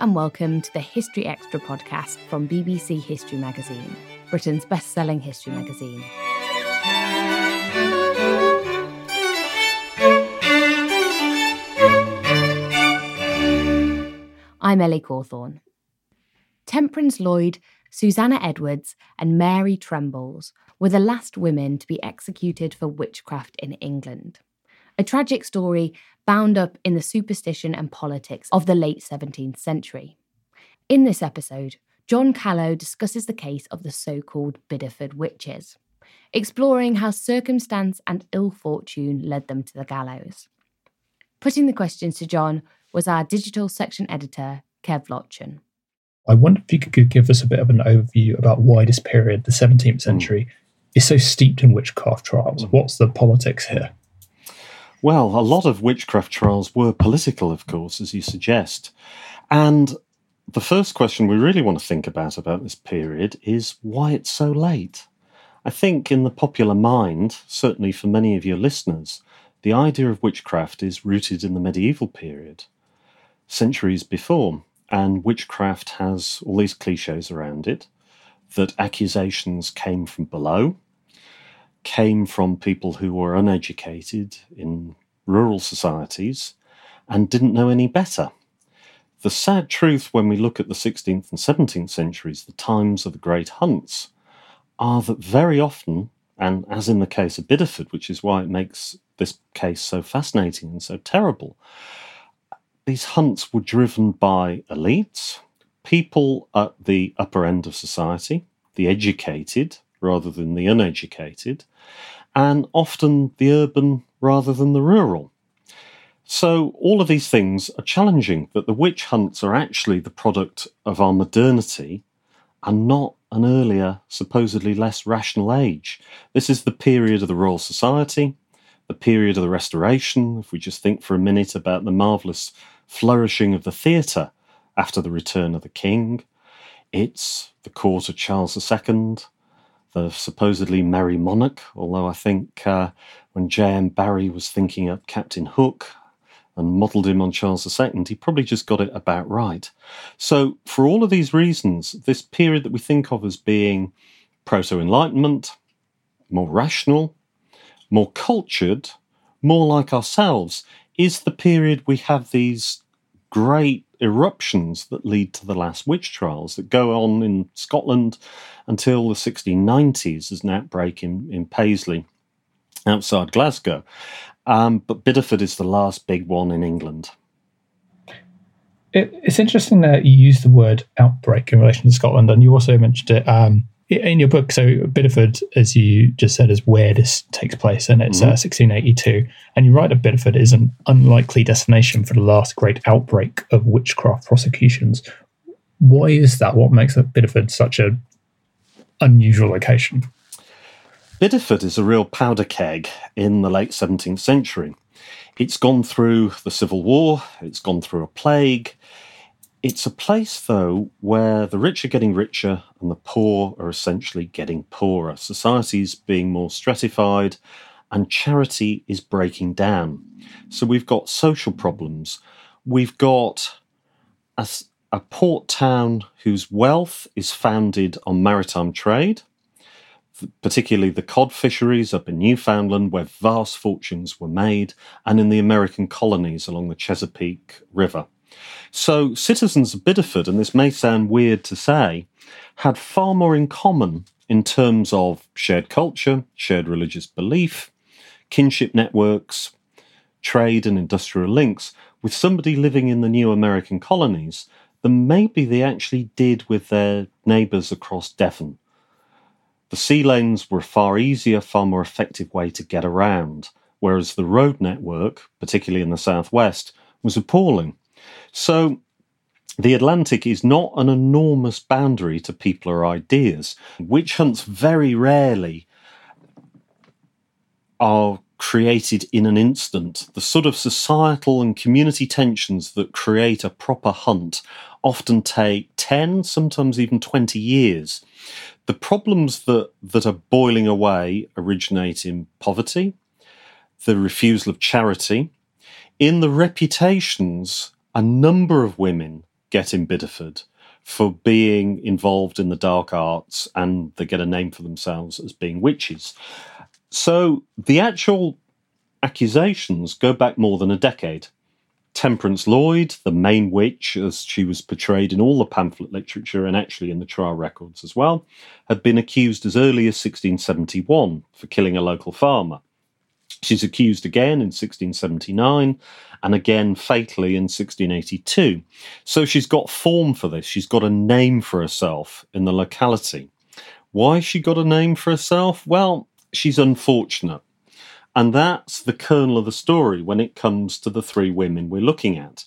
And welcome to the History Extra podcast from BBC History Magazine, Britain's best selling history magazine. I'm Ellie Cawthorne. Temperance Lloyd, Susannah Edwards, and Mary Trembles were the last women to be executed for witchcraft in England. A tragic story bound up in the superstition and politics of the late 17th century. In this episode, John Callow discusses the case of the so called Bideford witches, exploring how circumstance and ill fortune led them to the gallows. Putting the questions to John was our digital section editor, Kev Lochun. I wonder if you could give us a bit of an overview about why this period, the 17th century, is so steeped in witchcraft trials. Mm. What's the politics here? Well, a lot of witchcraft trials were political, of course, as you suggest. And the first question we really want to think about about this period is why it's so late. I think in the popular mind, certainly for many of your listeners, the idea of witchcraft is rooted in the medieval period, centuries before, and witchcraft has all these cliches around it that accusations came from below, came from people who were uneducated in rural societies and didn't know any better. The sad truth when we look at the 16th and 17th centuries, the times of the great hunts, are that very often, and as in the case of Bideford, which is why it makes this case so fascinating and so terrible, these hunts were driven by elites, people at the upper end of society, the educated rather than the uneducated, and often the urban rather than the rural. So, all of these things are challenging that the witch hunts are actually the product of our modernity and not an earlier, supposedly less rational age. This is the period of the Royal Society, the period of the Restoration, if we just think for a minute about the marvellous flourishing of the theatre after the return of the King. It's the court of Charles II, the supposedly merry monarch, although I think uh, when J.M. Barrie was thinking up Captain Hook and modelled him on Charles II, he probably just got it about right. So, for all of these reasons, this period that we think of as being proto Enlightenment, more rational, more cultured, more like ourselves, is the period we have these great eruptions that lead to the last witch trials that go on in Scotland until the 1690s as an outbreak in, in Paisley outside Glasgow. Um, but Bideford is the last big one in England. It, it's interesting that you use the word outbreak in relation to Scotland, and you also mentioned it um, in your book. So, Bideford, as you just said, is where this takes place, and it's Mhm. uh, 1682. And you write that Bideford is an unlikely destination for the last great outbreak of witchcraft prosecutions. Why is that? What makes Bideford such an unusual location? Bideford is a real powder keg in the late 17th century. It's gone through the Civil War, it's gone through a plague, It's a place, though, where the rich are getting richer and the poor are essentially getting poorer. Society's being more stratified and charity is breaking down. So we've got social problems. We've got a, a port town whose wealth is founded on maritime trade, particularly the cod fisheries up in Newfoundland, where vast fortunes were made, and in the American colonies along the Chesapeake River. So, citizens of Bideford, and this may sound weird to say, had far more in common in terms of shared culture, shared religious belief, kinship networks, trade and industrial links with somebody living in the new American colonies than maybe they actually did with their neighbours across Devon. The sea lanes were a far easier, far more effective way to get around, whereas the road network, particularly in the southwest, was appalling. So the Atlantic is not an enormous boundary to people or ideas. Witch hunts very rarely are created in an instant. The sort of societal and community tensions that create a proper hunt often take 10, sometimes even 20 years. The problems that, that are boiling away originate in poverty, the refusal of charity, in the reputations a number of women get in Bideford for being involved in the dark arts and they get a name for themselves as being witches. So the actual accusations go back more than a decade. Temperance Lloyd, the main witch, as she was portrayed in all the pamphlet literature and actually in the trial records as well, had been accused as early as 1671 for killing a local farmer. She's accused again in 1679 and again fatally in 1682. So she's got form for this. She's got a name for herself in the locality. Why she got a name for herself? Well, she's unfortunate. And that's the kernel of the story when it comes to the three women we're looking at.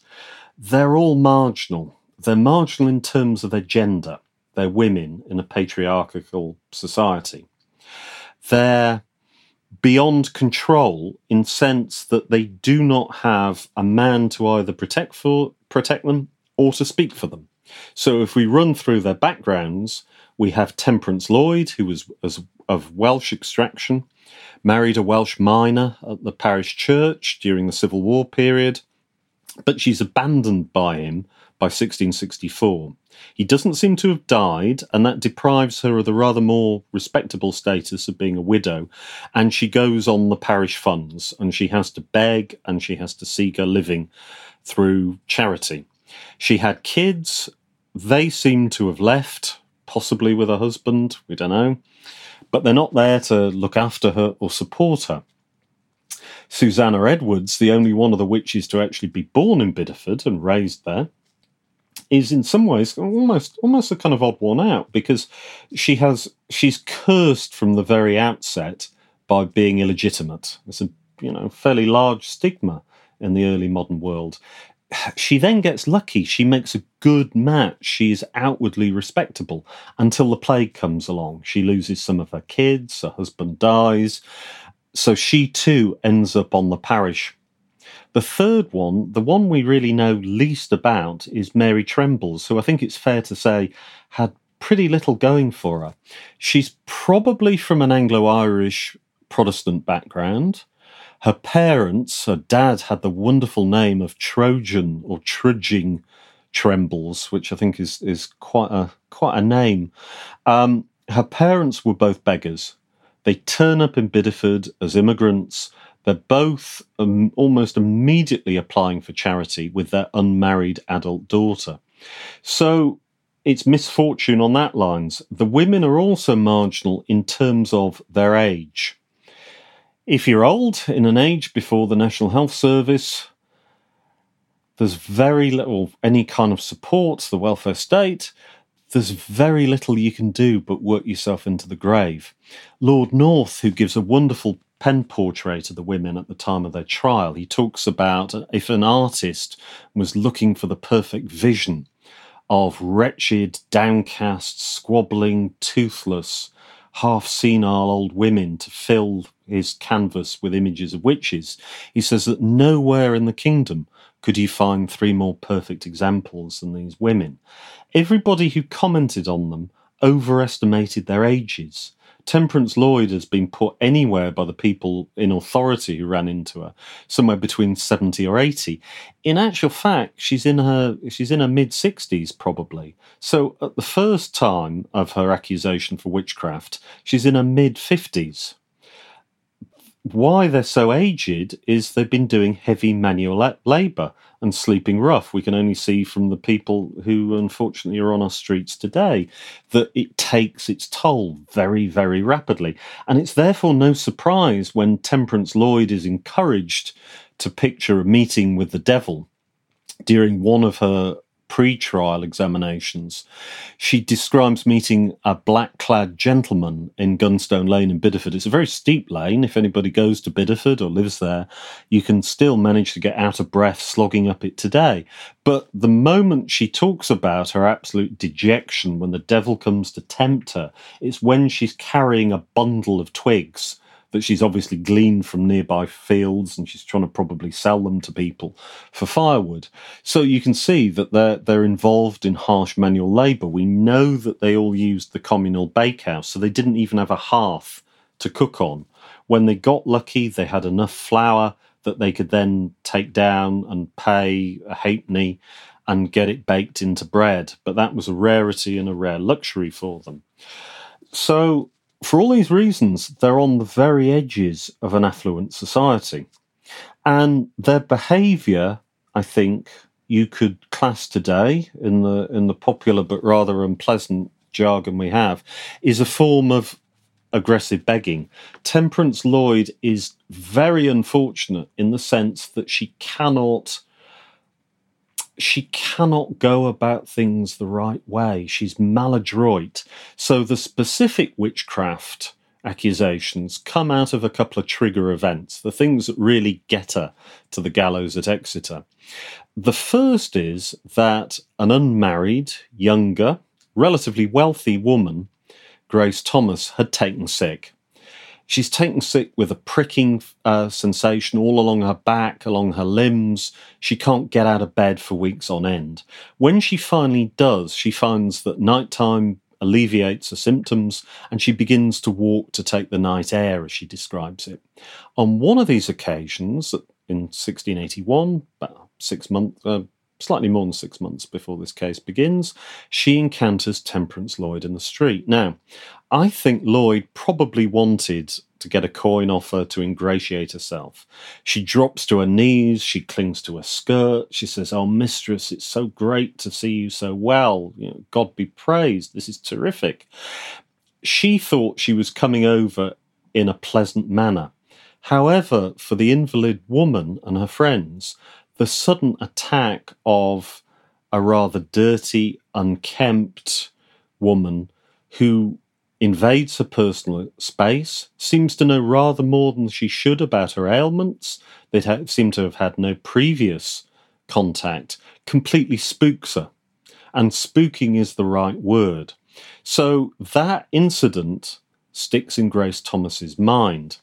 They're all marginal. They're marginal in terms of their gender. They're women in a patriarchal society. They're beyond control in sense that they do not have a man to either protect for protect them or to speak for them. So if we run through their backgrounds, we have Temperance Lloyd, who was, of Welsh extraction, married a Welsh miner at the parish church during the Civil War period, but she's abandoned by him by 1664. He doesn't seem to have died, and that deprives her of the rather more respectable status of being a widow. And she goes on the parish funds, and she has to beg and she has to seek a living through charity. She had kids. They seem to have left, possibly with a husband, we don't know. But they're not there to look after her or support her. Susannah Edwards, the only one of the witches to actually be born in Bideford and raised there, is in some ways almost almost a kind of odd one out because she has she's cursed from the very outset by being illegitimate. It's a you know fairly large stigma in the early modern world. She then gets lucky. She makes a good match. She is outwardly respectable until the plague comes along. She loses some of her kids. Her husband dies. So she too ends up on the parish the third one, the one we really know least about, is Mary Trembles, who I think it's fair to say had pretty little going for her. She's probably from an Anglo Irish Protestant background. Her parents, her dad had the wonderful name of Trojan or Trudging Trembles, which I think is is quite a quite a name. Um, her parents were both beggars. They turn up in Bideford as immigrants they're both um, almost immediately applying for charity with their unmarried adult daughter. So it's misfortune on that lines. The women are also marginal in terms of their age. If you're old, in an age before the National Health Service, there's very little any kind of support, the welfare state. There's very little you can do but work yourself into the grave. Lord North, who gives a wonderful pen portrait of the women at the time of their trial. He talks about if an artist was looking for the perfect vision of wretched, downcast, squabbling, toothless, half senile old women to fill his canvas with images of witches, he says that nowhere in the kingdom could you find three more perfect examples than these women? Everybody who commented on them overestimated their ages. Temperance Lloyd has been put anywhere by the people in authority who ran into her, somewhere between 70 or 80. In actual fact, she's in her she's in her mid 60s probably. So at the first time of her accusation for witchcraft, she's in her mid 50s why they're so aged is they've been doing heavy manual labour and sleeping rough. We can only see from the people who unfortunately are on our streets today that it takes its toll very, very rapidly. And it's therefore no surprise when Temperance Lloyd is encouraged to picture a meeting with the devil during one of her pre-trial examinations. She describes meeting a black-clad gentleman in Gunstone Lane in Bideford. It's a very steep lane. If anybody goes to Bideford or lives there, you can still manage to get out of breath slogging up it today. But the moment she talks about her absolute dejection when the devil comes to tempt her, it's when she's carrying a bundle of twigs that she's obviously gleaned from nearby fields and she's trying to probably sell them to people for firewood. So you can see that they're they're involved in harsh manual labour. We know that they all used the communal bakehouse, so they didn't even have a hearth to cook on. When they got lucky, they had enough flour that they could then take down and pay a halfpenny and get it baked into bread. But that was a rarity and a rare luxury for them. So for all these reasons, they're on the very edges of an affluent society. And their behaviour, I think, you could class today in the in the popular but rather unpleasant jargon we have, is a form of aggressive begging. Temperance Lloyd is very unfortunate in the sense that she cannot she cannot go about things the right way. She's maladroit. So the specific witchcraft accusations come out of a couple of trigger events, the things that really get her to the gallows at Exeter. The first is that an unmarried, younger, relatively wealthy woman, Grace Thomas, had taken sick. She's taken sick with a pricking uh, sensation all along her back, along her limbs. She can't get out of bed for weeks on end. When she finally does, she finds that nighttime alleviates her symptoms and she begins to walk to take the night air, as she describes it. On one of these occasions, in 1681, about six months, uh, slightly more than six months before this case begins, she encounters Temperance Lloyd in the street. Now, I think Lloyd probably wanted to get a coin off her to ingratiate herself. She drops to her knees, she clings to her skirt, she says, Oh, mistress, it's so great to see you so well. You know, God be praised, this is terrific. She thought she was coming over in a pleasant manner. However, for the invalid woman and her friends, the sudden attack of a rather dirty, unkempt woman who invades her personal space, seems to know rather more than she should about her ailments, they ha- seem to have had no previous contact, completely spooks her. And spooking is the right word. So that incident sticks in Grace Thomas's mind.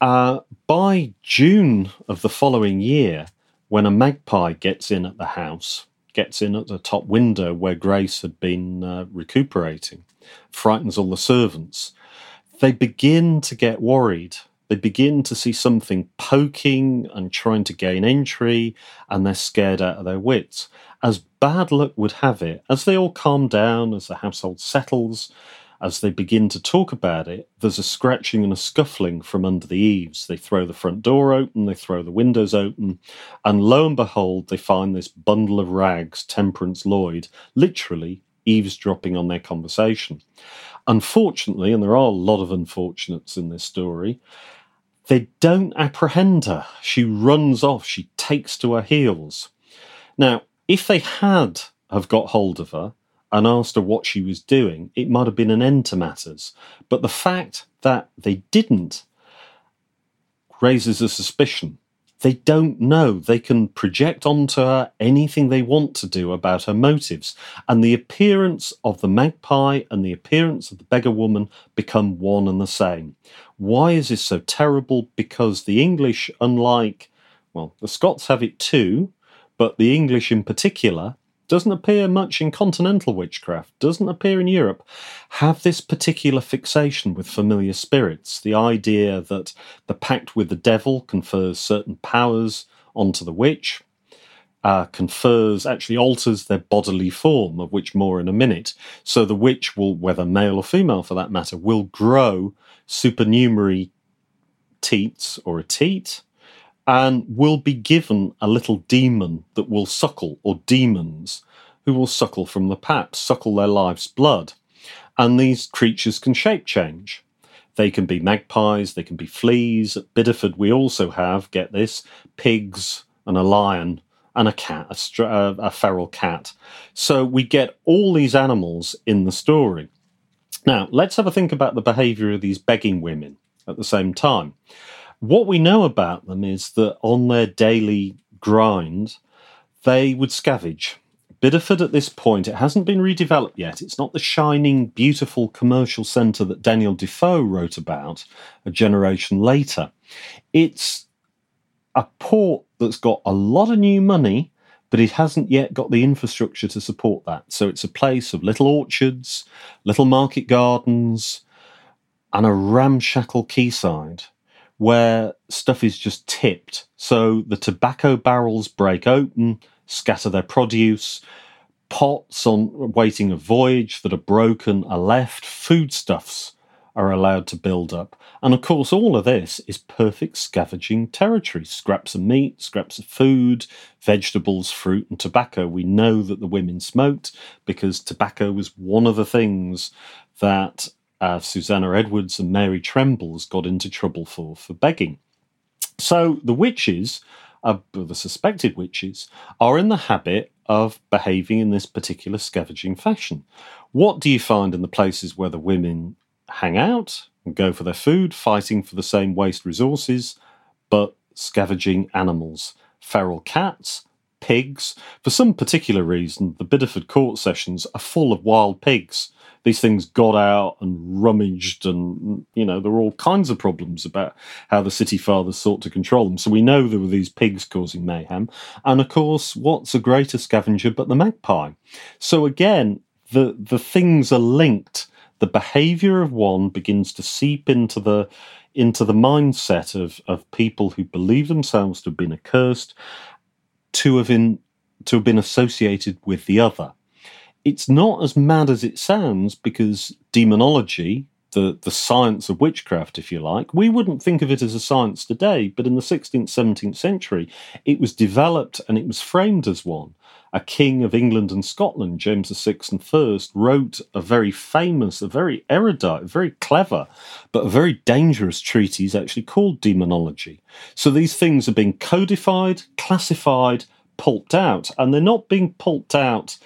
Uh, by June of the following year, when a magpie gets in at the house, gets in at the top window where Grace had been uh, recuperating, frightens all the servants, they begin to get worried. They begin to see something poking and trying to gain entry, and they're scared out of their wits. As bad luck would have it, as they all calm down, as the household settles, as they begin to talk about it, there's a scratching and a scuffling from under the eaves. They throw the front door open, they throw the windows open, and lo and behold, they find this bundle of rags, Temperance Lloyd, literally eavesdropping on their conversation. Unfortunately, and there are a lot of unfortunates in this story, they don't apprehend her. She runs off, she takes to her heels. Now, if they had have got hold of her, and asked her what she was doing, it might have been an end to matters. But the fact that they didn't raises a suspicion. They don't know. They can project onto her anything they want to do about her motives. And the appearance of the magpie and the appearance of the beggar woman become one and the same. Why is this so terrible? Because the English, unlike, well, the Scots have it too, but the English in particular, doesn't appear much in continental witchcraft, doesn't appear in Europe, have this particular fixation with familiar spirits. The idea that the pact with the devil confers certain powers onto the witch, uh, confers, actually alters their bodily form, of which more in a minute. So the witch will, whether male or female for that matter, will grow supernumerary teats or a teat and will be given a little demon that will suckle, or demons who will suckle from the paps, suckle their life's blood. And these creatures can shape change. They can be magpies, they can be fleas. At Bideford, we also have, get this, pigs and a lion and a cat, a, str- a feral cat. So we get all these animals in the story. Now, let's have a think about the behaviour of these begging women at the same time. What we know about them is that on their daily grind, they would scavenge. Bideford at this point, it hasn't been redeveloped yet. It's not the shining, beautiful commercial centre that Daniel Defoe wrote about a generation later. It's a port that's got a lot of new money, but it hasn't yet got the infrastructure to support that. So it's a place of little orchards, little market gardens, and a ramshackle quayside where stuff is just tipped. So the tobacco barrels break open, scatter their produce, pots on waiting a voyage that are broken are left, foodstuffs are allowed to build up. And of course, all of this is perfect scavenging territory scraps of meat, scraps of food, vegetables, fruit, and tobacco. We know that the women smoked because tobacco was one of the things that uh, Susannah Edwards and Mary Trembles got into trouble for for begging. So the witches, uh, the suspected witches, are in the habit of behaving in this particular scavenging fashion. What do you find in the places where the women hang out and go for their food, fighting for the same waste resources, but scavenging animals? Feral cats, pigs. For some particular reason, the Bideford court sessions are full of wild pigs these things got out and rummaged, and you know there were all kinds of problems about how the city fathers sought to control them. So we know there were these pigs causing mayhem, and of course, what's a greater scavenger but the magpie? So again, the the things are linked. The behaviour of one begins to seep into the into the mindset of, of people who believe themselves to have been accursed, to have been to have been associated with the other it's not as mad as it sounds because demonology, the, the science of witchcraft, if you like, we wouldn't think of it as a science today, but in the 16th, 17th century, it was developed and it was framed as one. A king of England and Scotland, James VI and First, wrote a very famous, a very erudite, very clever, but a very dangerous treatise actually called Demonology. So these things are being codified, classified, pulped out, and they're not being pulped out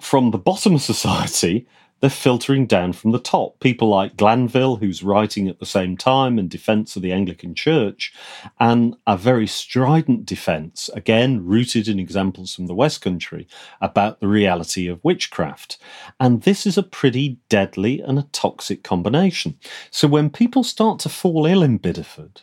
from the bottom of society, they're filtering down from the top. People like Glanvill, who's writing at the same time in defense of the Anglican Church, and a very strident defense, again rooted in examples from the West Country, about the reality of witchcraft. And this is a pretty deadly and a toxic combination. So when people start to fall ill in Bideford,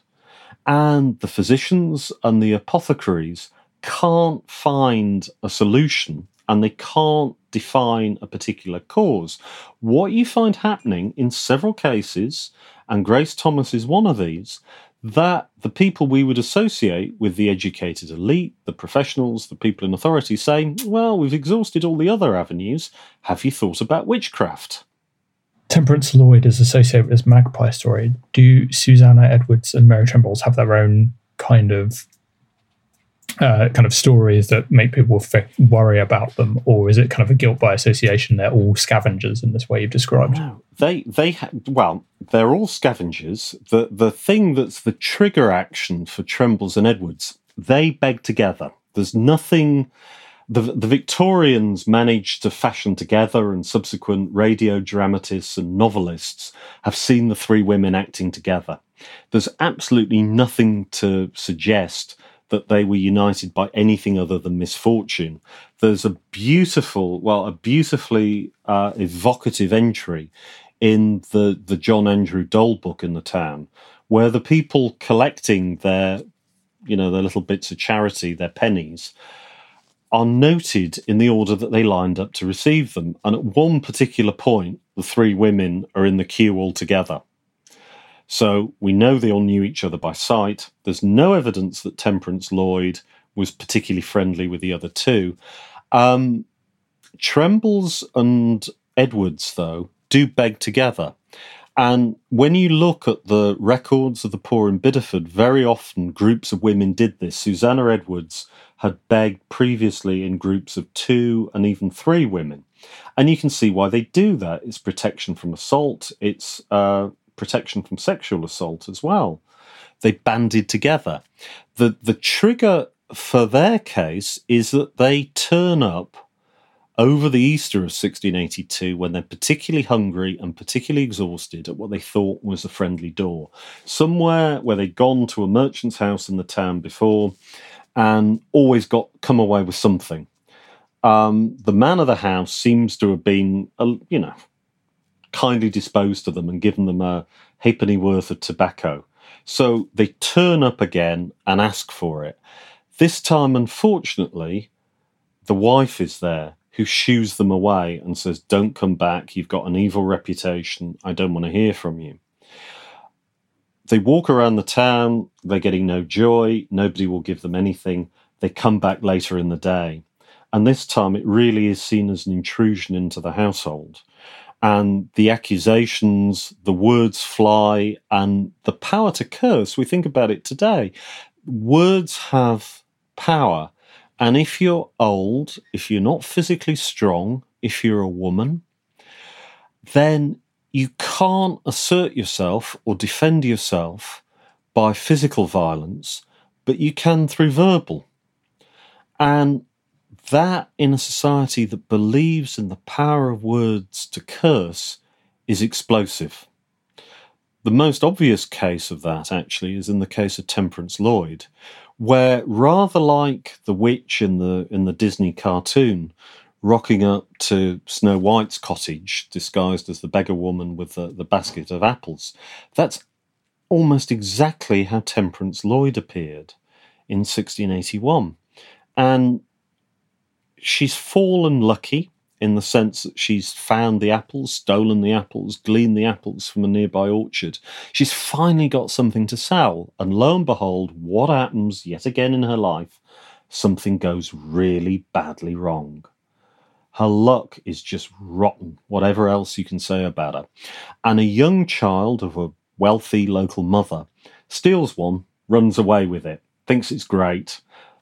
and the physicians and the apothecaries can't find a solution and they can't define a particular cause. What you find happening in several cases, and Grace Thomas is one of these, that the people we would associate with the educated elite, the professionals, the people in authority say, well, we've exhausted all the other avenues. Have you thought about witchcraft? Temperance Lloyd is associated with this magpie story. Do Susannah Edwards and Mary Trembles have their own kind of uh, kind of stories that make people f- worry about them, or is it kind of a guilt by association? They're all scavengers in this way you've described. No, they they ha- well, they're all scavengers. The the thing that's the trigger action for Trembles and Edwards, they beg together. There's nothing. The, the Victorians managed to fashion together, and subsequent radio dramatists and novelists have seen the three women acting together. There's absolutely nothing to suggest that they were united by anything other than misfortune. There's a beautiful, well, a beautifully uh, evocative entry in the, the John Andrew Dole book in the town, where the people collecting their you know, their little bits of charity, their pennies, are noted in the order that they lined up to receive them. And at one particular point, the three women are in the queue all together. So we know they all knew each other by sight. There's no evidence that Temperance Lloyd was particularly friendly with the other two. Um, Trembles and Edwards, though, do beg together. And when you look at the records of the poor in Bideford, very often groups of women did this. Susannah Edwards had begged previously in groups of two and even three women. And you can see why they do that. It's protection from assault, it's uh, protection from sexual assault as well. They banded together. The, the trigger for their case is that they turn up over the Easter of 1682 when they're particularly hungry and particularly exhausted at what they thought was a friendly door. Somewhere where they'd gone to a merchant's house in the town before and always got come away with something. Um, the man of the house seems to have been, uh, you know, kindly disposed to them and given them a halfpenny worth of tobacco. So they turn up again and ask for it. This time, unfortunately, the wife is there who shoos them away and says, Don't come back. You've got an evil reputation. I don't want to hear from you. They walk around the town. They're getting no joy. Nobody will give them anything. They come back later in the day. And this time it really is seen as an intrusion into the household. And the accusations, the words fly, and the power to curse. We think about it today. Words have power and if you're old, if you're not physically strong, if you're a woman, then you can't assert yourself or defend yourself by physical violence, but you can through verbal. And that in a society that believes in the power of words to curse is explosive. The most obvious case of that, actually, is in the case of Temperance Lloyd, where rather like the witch in the in the Disney cartoon, rocking up to Snow White's cottage disguised as the beggar woman with the, the basket of apples, that's almost exactly how Temperance Lloyd appeared in 1681. And she's fallen lucky in the sense that she's found the apples, stolen the apples, gleaned the apples from a nearby orchard. She's finally got something to sell. And lo and behold, what happens yet again in her life? Something goes really badly wrong. Her luck is just rotten, whatever else you can say about her. And a young child of a wealthy local mother steals one, runs away with it, thinks it's great.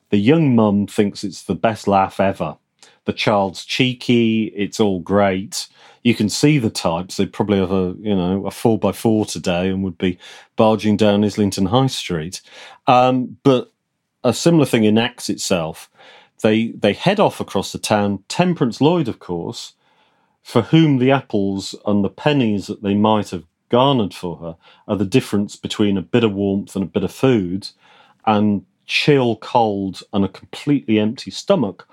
The young mum thinks it's the best laugh ever the child's cheeky. It's all great. You can see the types. They probably have a you know a four by four today and would be barging down Islington High Street. Um, but a similar thing enacts itself. They they head off across the town. Temperance Lloyd, of course, for whom the apples and the pennies that they might have garnered for her are the difference between a bit of warmth and a bit of food, and chill, cold, and a completely empty stomach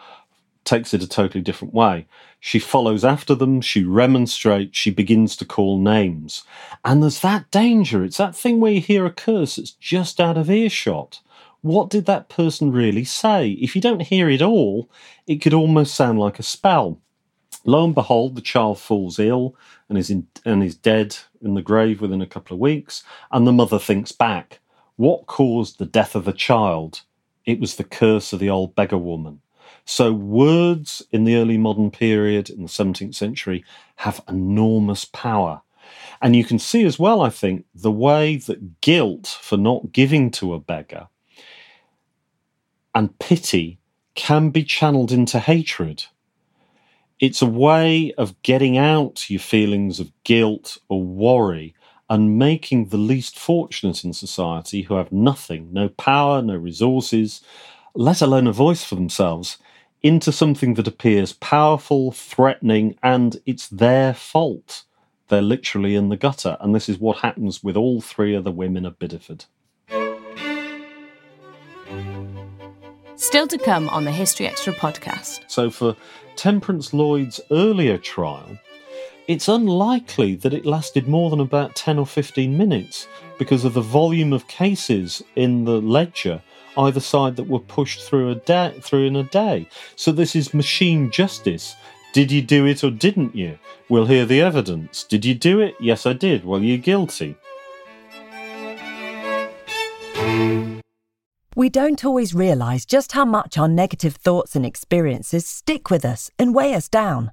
takes it a totally different way. She follows after them, she remonstrates, she begins to call names. And there's that danger. It's that thing where you hear a curse that's just out of earshot. What did that person really say? If you don't hear it all, it could almost sound like a spell. Lo and behold, the child falls ill and is in, and is dead in the grave within a couple of weeks, and the mother thinks back. What caused the death of the child? It was the curse of the old beggar woman. So, words in the early modern period, in the 17th century, have enormous power. And you can see as well, I think, the way that guilt for not giving to a beggar and pity can be channeled into hatred. It's a way of getting out your feelings of guilt or worry and making the least fortunate in society who have nothing, no power, no resources, let alone a voice for themselves, into something that appears powerful, threatening, and it's their fault. They're literally in the gutter, and this is what happens with all three of the women of Bideford. Still to come on the History Extra podcast. So, for Temperance Lloyd's earlier trial, it's unlikely that it lasted more than about 10 or 15 minutes because of the volume of cases in the ledger either side that were pushed through a through in a day. So this is machine justice. Did you do it or didn't you? We'll hear the evidence. Did you do it? Yes, I did. Well, you're guilty. We don't always realise just how much our negative thoughts and experiences stick with us and weigh us down.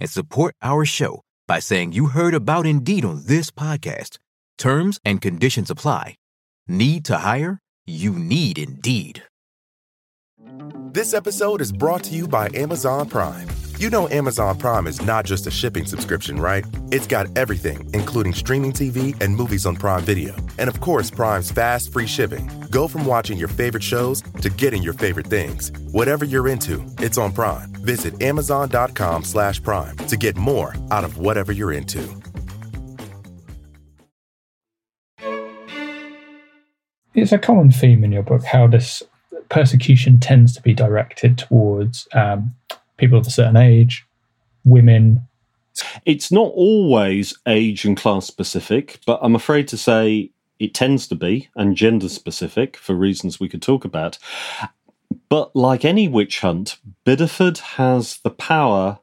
and support our show by saying you heard about Indeed on this podcast. Terms and conditions apply. Need to hire? You need Indeed. This episode is brought to you by Amazon Prime. You know Amazon Prime is not just a shipping subscription, right? It's got everything, including streaming TV and movies on Prime Video. And of course, Prime's fast, free shipping. Go from watching your favorite shows to getting your favorite things. Whatever you're into, it's on Prime. Visit amazon.com slash prime to get more out of whatever you're into. It's a common theme in your book how this persecution tends to be directed towards um, people of a certain age, women. It's not always age and class specific, but I'm afraid to say it tends to be, and gender specific for reasons we could talk about. But like any witch hunt, Bideford has the power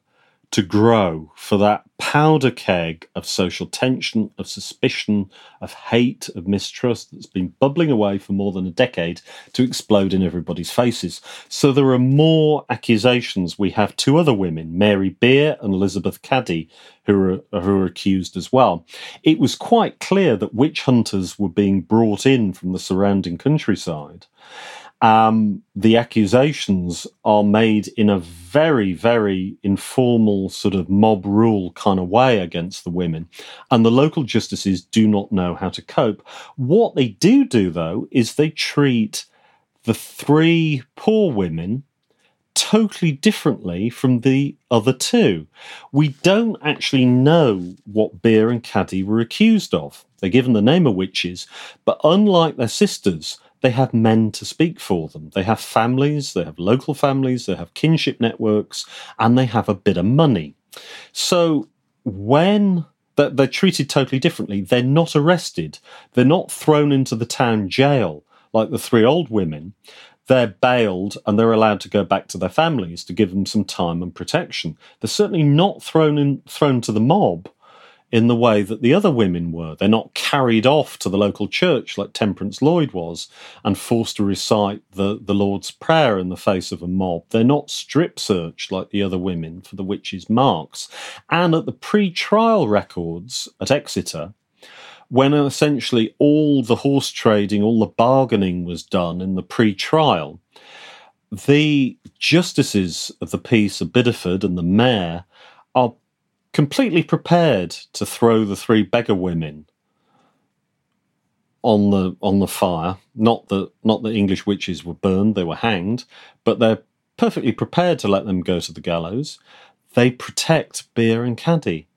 to grow for that powder keg of social tension, of suspicion, of hate, of mistrust that's been bubbling away for more than a decade to explode in everybody's faces. So there are more accusations. We have two other women, Mary Beer and Elizabeth Caddy, who are, who are accused as well. It was quite clear that witch hunters were being brought in from the surrounding countryside um, the accusations are made in a very, very informal sort of mob rule kind of way against the women. And the local justices do not know how to cope. What they do do, though, is they treat the three poor women totally differently from the other two. We don't actually know what Beer and Caddy were accused of. They're given the name of witches, but unlike their sisters, they have men to speak for them. They have families, they have local families, they have kinship networks, and they have a bit of money. So when they're treated totally differently, they're not arrested, they're not thrown into the town jail like the three old women. They're bailed and they're allowed to go back to their families to give them some time and protection. They're certainly not thrown in, thrown to the mob in the way that the other women were. They're not carried off to the local church like Temperance Lloyd was and forced to recite the, the Lord's Prayer in the face of a mob. They're not strip searched like the other women for the witches' marks. And at the pre trial records at Exeter, when essentially all the horse trading, all the bargaining was done in the pre trial, the justices of the peace of Bideford and the mayor are completely prepared to throw the three beggar women on the on the fire. Not that not that English witches were burned; they were hanged, but they're perfectly prepared to let them go to the gallows. They protect Beer and Caddy,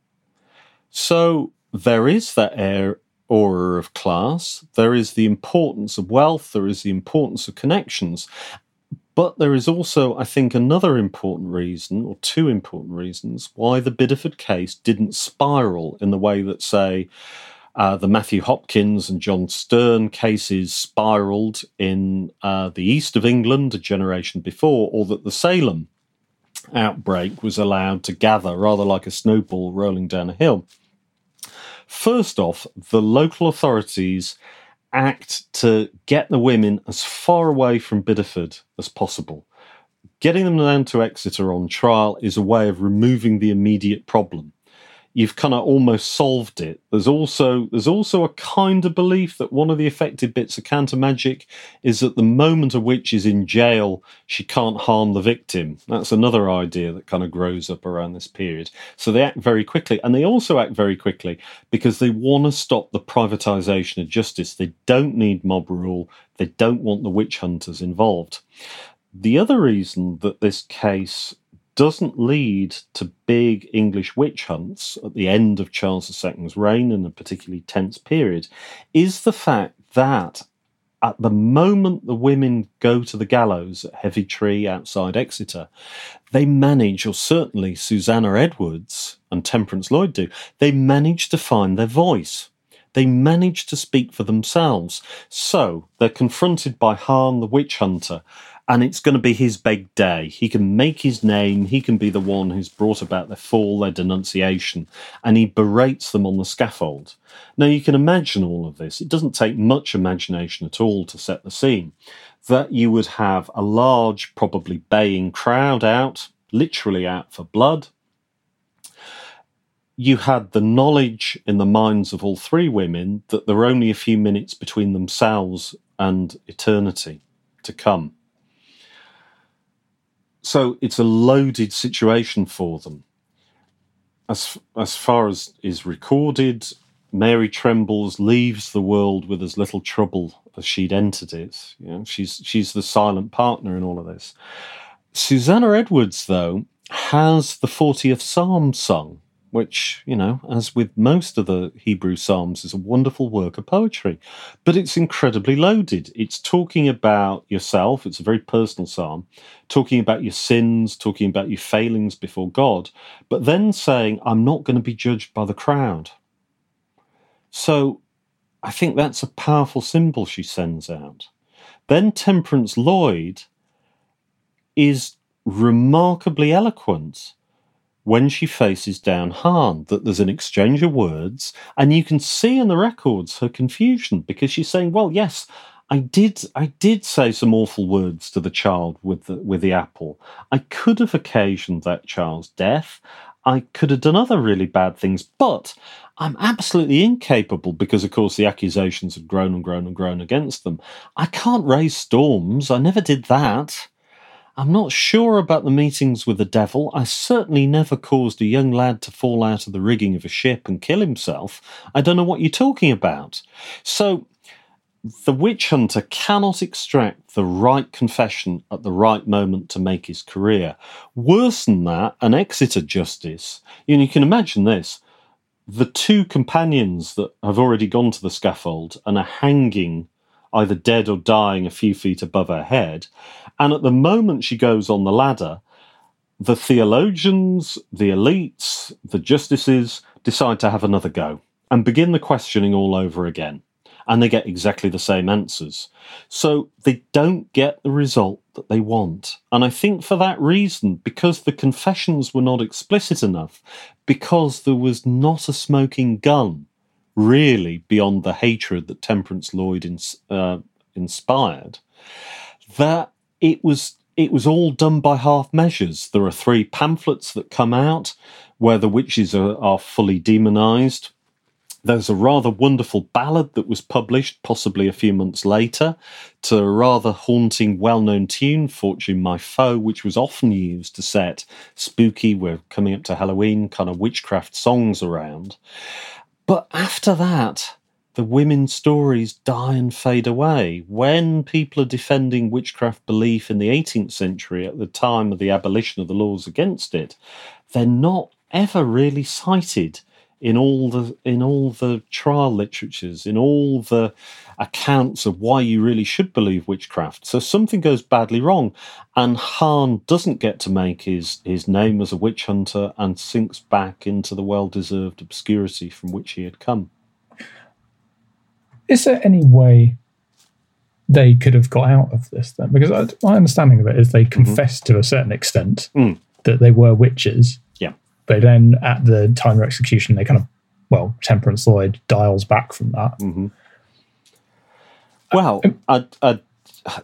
So there is that air aura of class. There is the importance of wealth. There is the importance of connections. But there is also, I think, another important reason, or two important reasons, why the Bideford case didn't spiral in the way that, say, uh, the Matthew Hopkins and John Stearne cases spiraled in uh, the east of England a generation before, or that the Salem outbreak was allowed to gather rather like a snowball rolling down a hill. First off, the local authorities act to get the women as far away from Bideford as possible. Getting them down to Exeter on trial is a way of removing the immediate problem you've kind of almost solved it. There's also there's also a kind of belief that one of the affected bits of counter Magic is that the moment a witch is in jail, she can't harm the victim. That's another idea that kind of grows up around this period. So they act very quickly, and they also act very quickly because they want to stop the privatization of justice. They don't need mob rule. They don't want the witch hunters involved. The other reason that this case doesn't lead to big English witch hunts at the end of Charles II's reign in a particularly tense period is the fact that at the moment the women go to the gallows at Heavitree outside Exeter, they manage, or certainly Susannah Edwards and Temperance Lloyd do, they manage to find their voice. They manage to speak for themselves. So they're confronted by Hahn the witch hunter, and it's going to be his big day. He can make his name. He can be the one who's brought about their fall, their denunciation, and he berates them on the scaffold. Now, you can imagine all of this. It doesn't take much imagination at all to set the scene. That you would have a large, probably baying crowd out, literally out for blood. You had the knowledge in the minds of all three women that there were only a few minutes between themselves and eternity to come so it's a loaded situation for them. As as far as is recorded, Mary Trembles leaves the world with as little trouble as she'd entered it. You know, she's she's the silent partner in all of this. Susannah Edwards, though, has the 40th Psalm sung which, you know, as with most of the Hebrew Psalms, is a wonderful work of poetry. But it's incredibly loaded. It's talking about yourself, it's a very personal psalm, talking about your sins, talking about your failings before God, but then saying, I'm not going to be judged by the crowd. So I think that's a powerful symbol she sends out. Then Temperance Lloyd is remarkably eloquent when she faces down Hahn that there's an exchange of words, and you can see in the records her confusion because she's saying, "Well, yes, I did, I did say some awful words to the child with the with the apple. I could have occasioned that child's death. I could have done other really bad things, but." I'm absolutely incapable because, of course, the accusations have grown and grown and grown against them. I can't raise storms. I never did that. I'm not sure about the meetings with the devil. I certainly never caused a young lad to fall out of the rigging of a ship and kill himself. I don't know what you're talking about. So, the witch hunter cannot extract the right confession at the right moment to make his career. Worse than that, an Exeter justice. You, can imagine this. The two companions that have already gone to the scaffold and are hanging either dead or dying a few feet above her head. And at the moment she goes on the ladder, the theologians, the elites, the justices decide to have another go and begin the questioning all over again. And they get exactly the same answers. So they don't get the result that they want. And I think for that reason, because the confessions were not explicit enough, because there was not a smoking gun, really beyond the hatred that Temperance Lloyd ins- uh, inspired, that it was it was all done by half measures. There are three pamphlets that come out where the witches are, are fully demonized. There's a rather wonderful ballad that was published, possibly a few months later, to a rather haunting, well known tune, Fortune My Foe, which was often used to set spooky, we're coming up to Halloween kind of witchcraft songs around. But after that, the women's stories die and fade away. When people are defending witchcraft belief in the 18th century at the time of the abolition of the laws against it, they're not ever really cited in all the in all the trial literatures, in all the accounts of why you really should believe witchcraft. So something goes badly wrong, and Hahn doesn't get to make his his name as a witch hunter and sinks back into the well deserved obscurity from which he had come. Is there any way they could have got out of this then? Because my understanding of it is they confessed to a certain extent Mm. that they were witches. But then at the time of execution, they kind of, well, Temperance Lloyd dials back from that. hmm Well, I, I,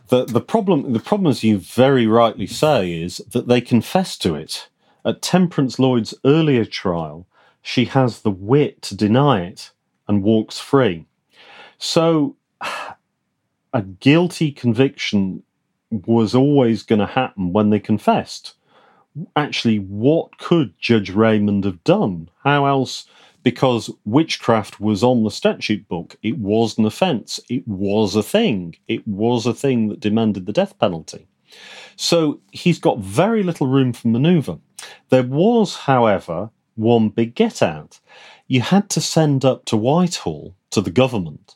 the the problem the problem, as you very rightly say, is that they confess to it. At Temperance Lloyd's earlier trial, she has the wit to deny it and walks free. So, a guilty conviction was always going to happen when they confessed. Actually, what could Judge Raymond have done? How else? Because witchcraft was on the statute book. It was an offence. It was a thing. It was a thing that demanded the death penalty. So he's got very little room for manoeuvre. There was, however, one big get out. You had to send up to Whitehall, to the government,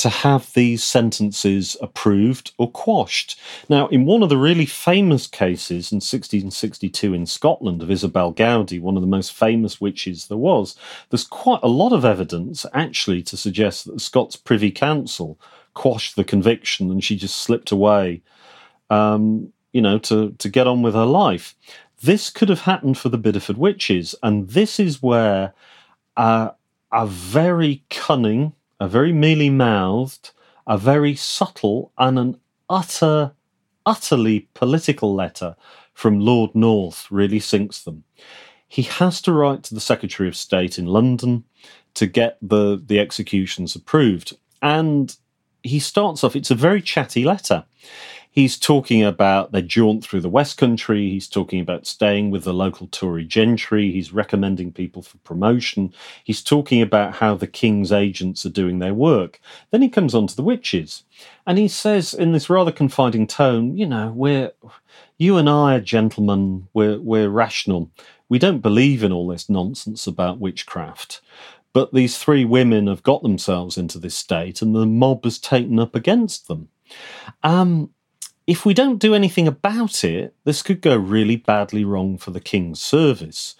to have these sentences approved or quashed. Now, in one of the really famous cases in 1662 in Scotland of Isobel Gowdie, one of the most famous witches there was, there's quite a lot of evidence actually to suggest that the Scots Privy Council quashed the conviction and she just slipped away, um, you know, to, to get on with her life. This could have happened for the Bideford witches, and this is where uh, a very cunning, a very mealy mouthed, a very subtle, and an utter, utterly political letter from Lord North really sinks them. He has to write to the Secretary of State in London to get the, the executions approved. And he starts off, it's a very chatty letter. He's talking about their jaunt through the West Country. He's talking about staying with the local Tory gentry. He's recommending people for promotion. He's talking about how the king's agents are doing their work. Then he comes on to the witches. And he says in this rather confiding tone, you know, we're you and I are gentlemen, we're we're rational. We don't believe in all this nonsense about witchcraft. But these three women have got themselves into this state and the mob has taken up against them. Um, if we don't do anything about it, this could go really badly wrong for the king's service.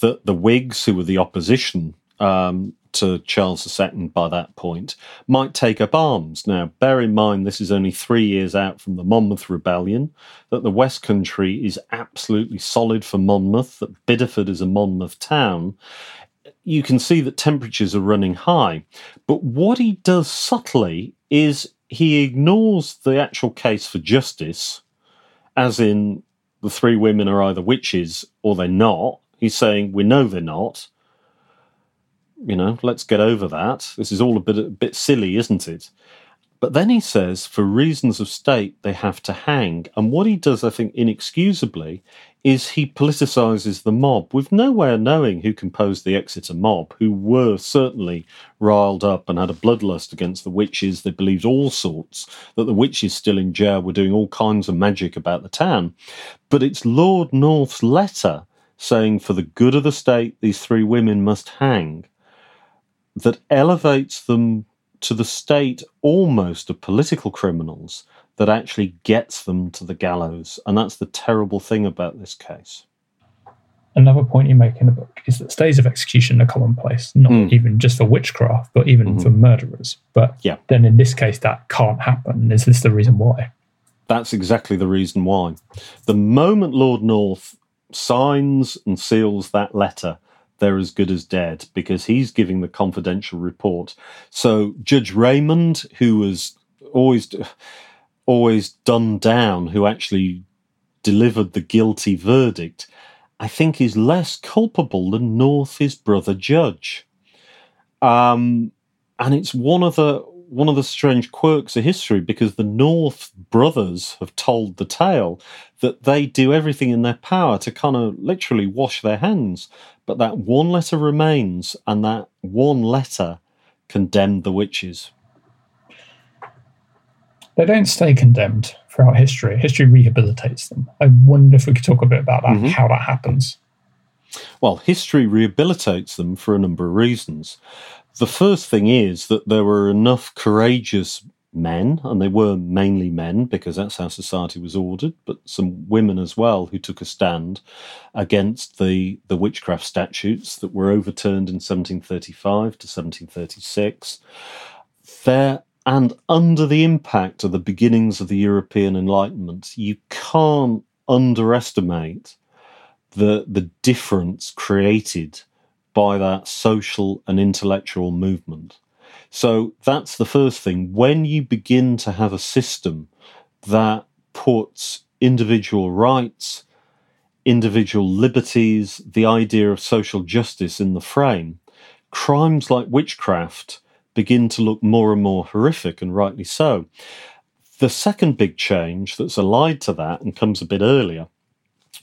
That the Whigs, who were the opposition um, to Charles II by that point, might take up arms. Now, bear in mind, this is only three years out from the Monmouth Rebellion, that the West Country is absolutely solid for Monmouth, that Bideford is a Monmouth town. You can see that temperatures are running high. But what he does subtly is he ignores the actual case for justice, as in the three women are either witches or they're not. He's saying, we know they're not. You know, let's get over that. This is all a bit, a bit silly, isn't it? But then he says, for reasons of state, they have to hang. And what he does, I think, inexcusably, is he politicises the mob with no way of knowing who composed the Exeter mob, who were certainly riled up and had a bloodlust against the witches. They believed all sorts, that the witches still in jail were doing all kinds of magic about the town. But it's Lord North's letter saying, for the good of the state, these three women must hang, that elevates them to the state almost of political criminals that actually gets them to the gallows. And that's the terrible thing about this case. Another point you make in the book is that stays of execution are commonplace, not Mm. even just for witchcraft, but even Mhm. for murderers. But Yeah. then in this case, that can't happen. Is this the reason why? That's exactly the reason why. The moment Lord North signs and seals that letter, they're as good as dead because he's giving the confidential report. So Judge Raymond, who was always always done down, who actually delivered the guilty verdict, I think is less culpable than North, his brother judge. Um, and it's one of the one of the strange quirks of history because the North brothers have told the tale that they do everything in their power to kind of literally wash their hands. But that one letter remains, and that one letter condemned the witches. They don't stay condemned throughout history. History rehabilitates them. I wonder if we could talk a bit about that, Mhm. how that happens. Well, history rehabilitates them for a number of reasons. The first thing is that there were enough courageous men, and they were mainly men because that's how society was ordered, but some women as well who took a stand against the, the witchcraft statutes that were overturned in 1735 to 1736. There, and under the impact of the beginnings of the European Enlightenment, you can't underestimate the the difference created by that social and intellectual movement. So that's the first thing. When you begin to have a system that puts individual rights, individual liberties, the idea of social justice in the frame, crimes like witchcraft begin to look more and more horrific, and rightly so. The second big change that's allied to that and comes a bit earlier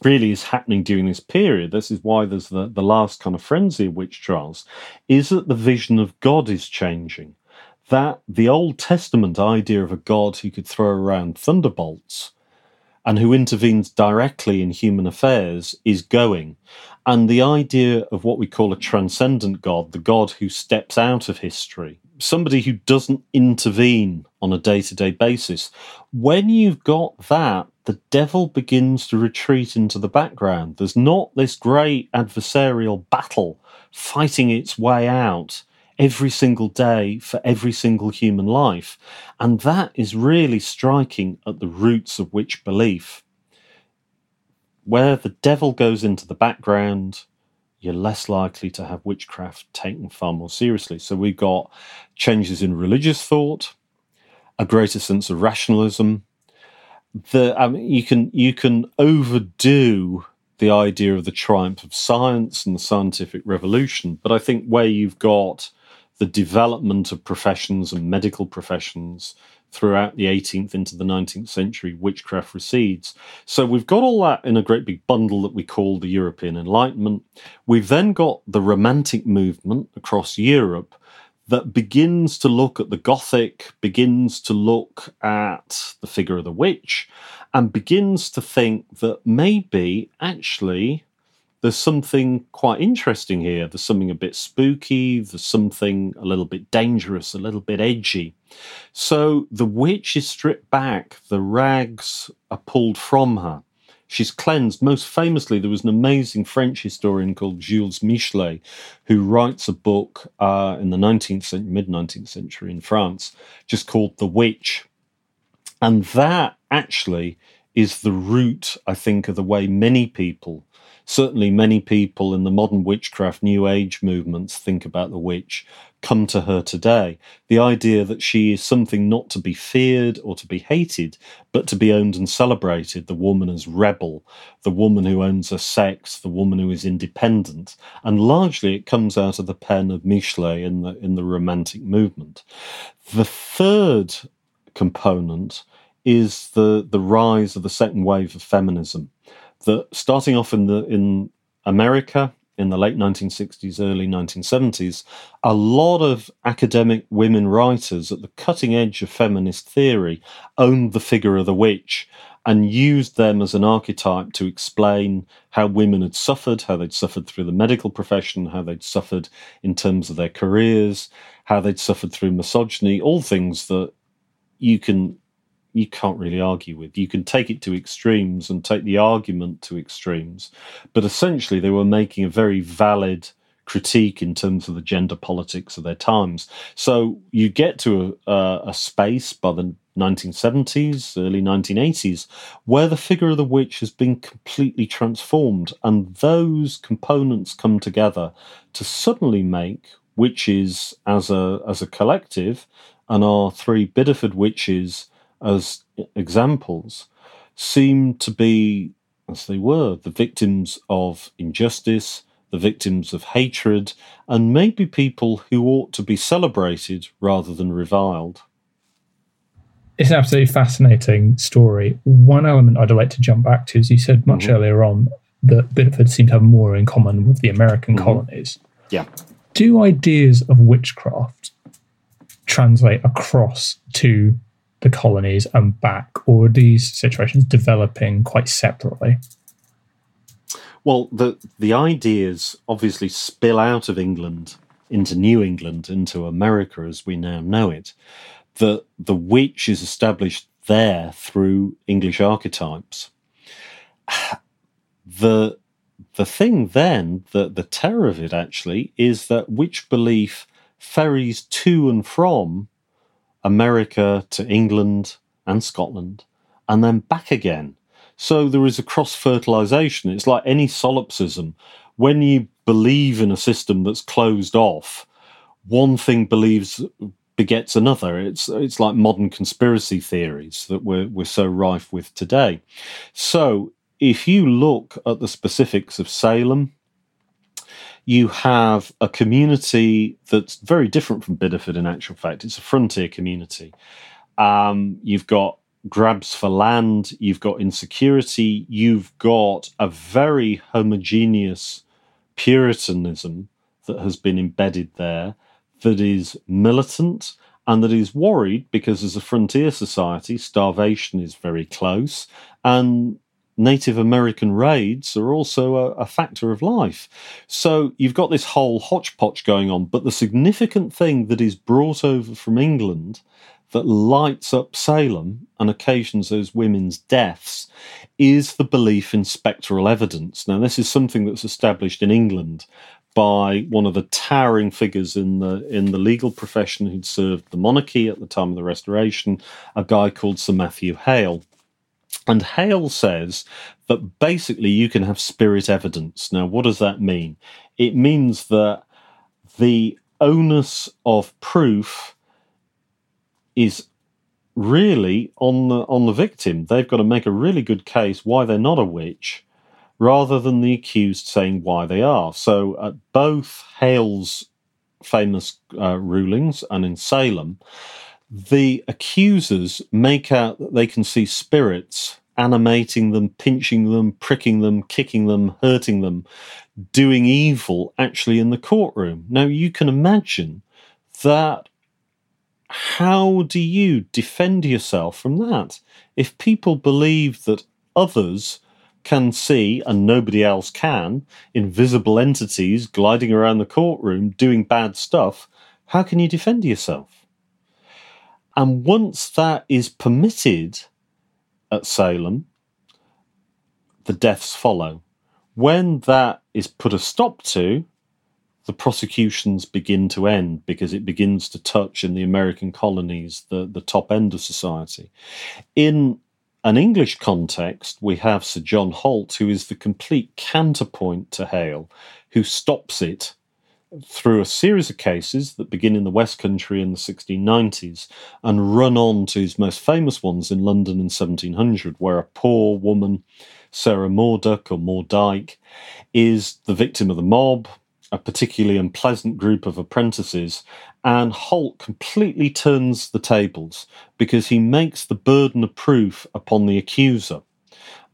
really is happening during this period, this is why there's the, the last kind of frenzy of witch trials, is that the vision of God is changing. That the Old Testament idea of a God who could throw around thunderbolts and who intervenes directly in human affairs is going. And the idea of what we call a transcendent God, the God who steps out of history, somebody who doesn't intervene on a day to day basis, when you've got that, the devil begins to retreat into the background. There's not this great adversarial battle fighting its way out every single day for every single human life. And that is really striking at the roots of witch belief. Where the devil goes into the background, you're less likely to have witchcraft taken far more seriously. So we've got changes in religious thought, a greater sense of rationalism. The I mean, you can you can overdo the idea of the triumph of science and the scientific revolution, but I think where you've got the development of professions and medical professions throughout the 18th into the 19th century, witchcraft recedes. So we've got all that in a great big bundle that we call the European Enlightenment. We've then got the Romantic movement across Europe that begins to look at the Gothic, begins to look at the figure of the witch, and begins to think that maybe actually there's something quite interesting here. There's something a bit spooky, there's something a little bit dangerous, a little bit edgy. So the witch is stripped back, the rags are pulled from her. She's cleansed. Most famously, there was an amazing French historian called Jules Michelet who writes a book uh, in the 19th century, mid 19th century in France, just called The Witch. And that actually is the root, I think, of the way many people certainly many people in the modern witchcraft new age movements think about the witch come to her today. The idea that she is something not to be feared or to be hated but to be owned and celebrated. The woman as rebel the woman who owns her sex the woman who is independent. And largely it comes out of the pen of Michelet in the in the romantic movement. The third component is the the rise of the second wave of feminism that starting off in the in America in the late 1960s, early 1970s, a lot of academic women writers at the cutting edge of feminist theory owned the figure of the witch and used them as an archetype to explain how women had suffered, how they'd suffered through the medical profession, how they'd suffered in terms of their careers, how they'd suffered through misogyny, all things that you can you can't really argue with. You can take it to extremes and take the argument to extremes, but essentially they were making a very valid critique in terms of the gender politics of their times. So you get to a, a space by the 1970s, early 1980s, where the figure of the witch has been completely transformed, and those components come together to suddenly make witches as a as a collective, and our three Bideford witches as examples seem to be, as they were, the victims of injustice, the victims of hatred, and maybe people who ought to be celebrated rather than reviled. It's an absolutely fascinating story. One element I'd like to jump back to is you said much mm-hmm. earlier on that Bideford seemed to have more in common with the American mm-hmm. colonies. Yeah. Do ideas of witchcraft translate across to the colonies and back, or these situations developing quite separately? Well, the the ideas obviously spill out of England into New England, into America as we now know it. The the witch is established there through English archetypes. The the thing then, the the terror of it actually, is that witch belief ferries to and from America to England and Scotland, and then back again. So there is a cross fertilization. It's like any solipsism. When you believe in a system that's closed off, one thing believes begets another. It's it's like modern conspiracy theories that we're we're so rife with today. So if you look at the specifics of Salem, you have a community that's very different from Bideford in actual fact. It's a frontier community. Um, you've got grabs for land, you've got insecurity, you've got a very homogeneous Puritanism that has been embedded there that is militant and that is worried because, as a frontier society, starvation is very close and Native American raids are also a, a, factor of life. So you've got this whole hodgepodge going on. But the significant thing that is brought over from England that lights up Salem and occasions those women's deaths is the belief in spectral evidence. Now, this is something that's established in England by one of the towering figures in the in the legal profession who'd served the monarchy at the time of the Restoration, a guy called Sir Matthew Hale. And Hale says that basically you can have spirit evidence. Now, what does that mean? It means that the onus of proof is really on the on the victim. They've got to make a really good case why they're not a witch, rather than the accused saying why they are. So at both Hale's famous uh, rulings and in Salem, the accusers make out that they can see spirits animating them, pinching them, pricking them, kicking them, hurting them, doing evil actually in the courtroom. Now you can imagine that how do you defend yourself from that? If people believe that others can see and nobody else can, invisible entities gliding around the courtroom doing bad stuff, how can you defend yourself? And once that is permitted at Salem, the deaths follow. When that is put a stop to, the prosecutions begin to end because it begins to touch in the American colonies the, the top end of society. In an English context, we have Sir John Holt, who is the complete counterpoint to Hale, who stops it through a series of cases that begin in the West Country in the 1690s and run on to his most famous ones in London in 1700, where a poor woman, Sarah Morduck or Mordyke, is the victim of the mob, a particularly unpleasant group of apprentices, and Holt completely turns the tables because he makes the burden of proof upon the accuser.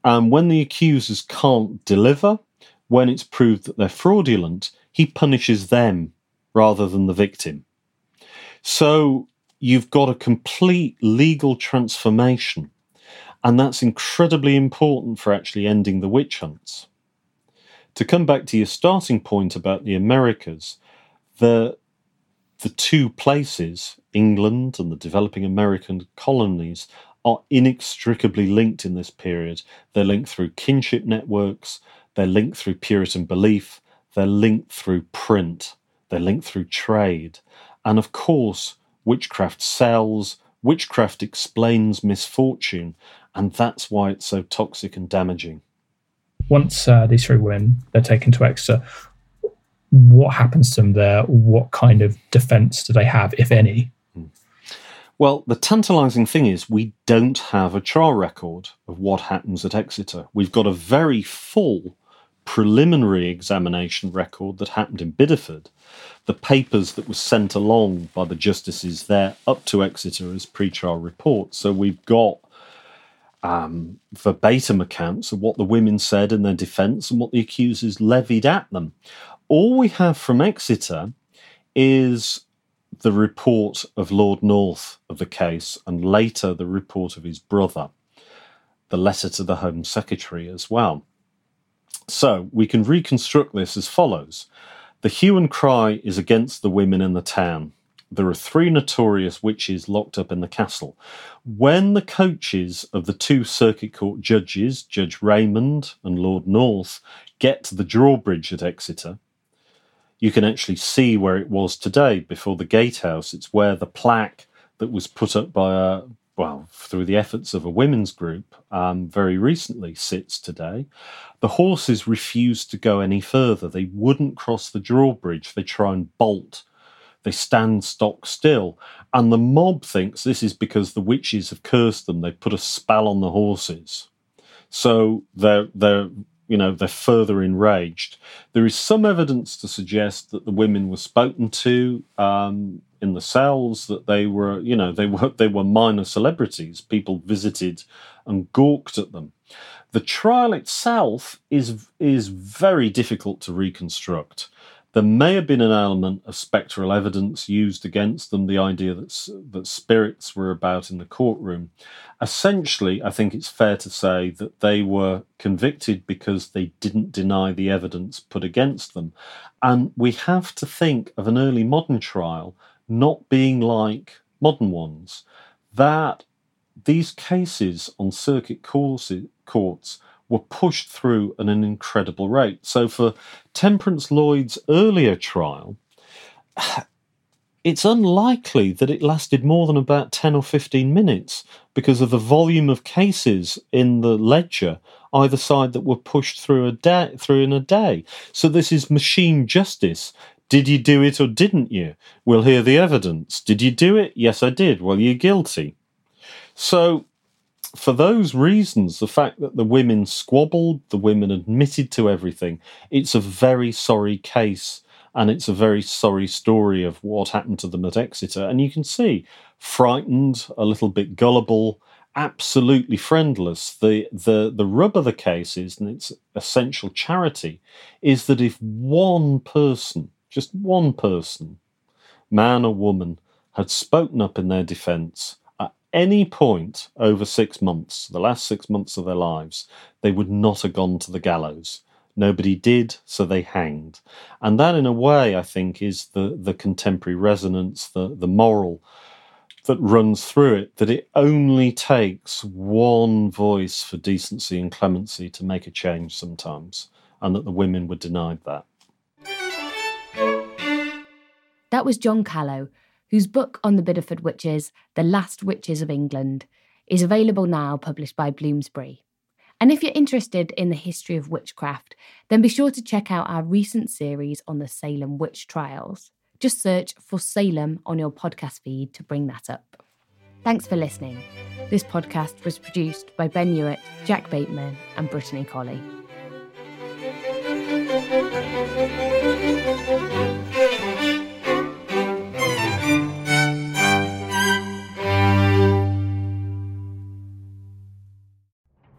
And when the accusers can't deliver, when it's proved that they're fraudulent, he punishes them rather than the victim. So you've got a complete legal transformation, and that's incredibly important for actually ending the witch hunts to come back to your starting point about the Americas, the the two places, England and the developing American colonies, are inextricably linked in this period. They're linked through kinship networks, they're linked through Puritan belief, they're linked through print, they're linked through trade. And of course, witchcraft sells, witchcraft explains misfortune, and that's why it's so toxic and damaging once uh, these three women they're taken to Exeter, what happens to them there? What kind of defence do they have, if any? Well, the tantalising thing is we don't have a trial record of what happens at Exeter. We've got a very full preliminary examination record that happened in Bideford. The papers that were sent along by the justices there up to Exeter as pre-trial reports. So we've got um, verbatim accounts of what the women said in their defence and what the accusers levied at them. All we have from Exeter is the report of Lord North of the case and later the report of his brother, the letter to the Home Secretary as well. So we can reconstruct this as follows The hue and cry is against the women in the town. There are three notorious witches locked up in the castle. When the coaches of the two circuit court judges, Judge Raymond and Lord North, get to the drawbridge at Exeter, you can actually see where it was today before the gatehouse. It's where the plaque that was put up by a well through the efforts of a women's group um, very recently sits today. The horses refused to go any further. They wouldn't cross the drawbridge. They try and bolt. They stand stock still. And the mob thinks this is because the witches have cursed them. They've put a spell on the horses. So they're they're you know they're further enraged. There is some evidence to suggest that the women were spoken to um, in the cells, that they were you know they were they were minor celebrities. People visited and gawked at them. The trial itself is is very difficult to reconstruct. There may have been an element of spectral evidence used against them, the idea that, that spirits were about in the courtroom. Essentially, I think it's fair to say that they were convicted because they didn't deny the evidence put against them. And we have to think of an early modern trial not being like modern ones. That these cases on circuit courts were pushed through at an incredible rate. So for Temperance Lloyd's earlier trial, it's unlikely that it lasted more than about 10 or 15 minutes because of the volume of cases in the ledger either side that were pushed through a day through in a day so this is machine justice did you do it or didn't you? We'll hear the evidence. Did you do it? Yes i did. Well you're guilty. So for those reasons, the fact that the women squabbled, the women admitted to everything, it's a very sorry case and it's a very sorry story of what happened to them at Exeter. And you can see, frightened, a little bit gullible, absolutely friendless. The the the rub of the case is, and its essential charity, is that if one person, just one person, man or woman, had spoken up in their defence at any point over six months, the last six months of their lives, they would not have gone to the gallows. Nobody did, so they hanged. And that, in a way, I think, is the, the contemporary resonance, the, the moral that runs through it, that it only takes one voice for decency and clemency to make a change sometimes, and that the women were denied that. That was John Callow, whose book on the Bideford witches, The Last Witches of England, is available now, published by Bloomsbury. And if you're interested in the history of witchcraft, then be sure to check out our recent series on the Salem witch trials. Just search for Salem on your podcast feed to bring that up. Thanks for listening. This podcast was produced by Ben Hewitt, Jack Bateman, and Brittany Colley.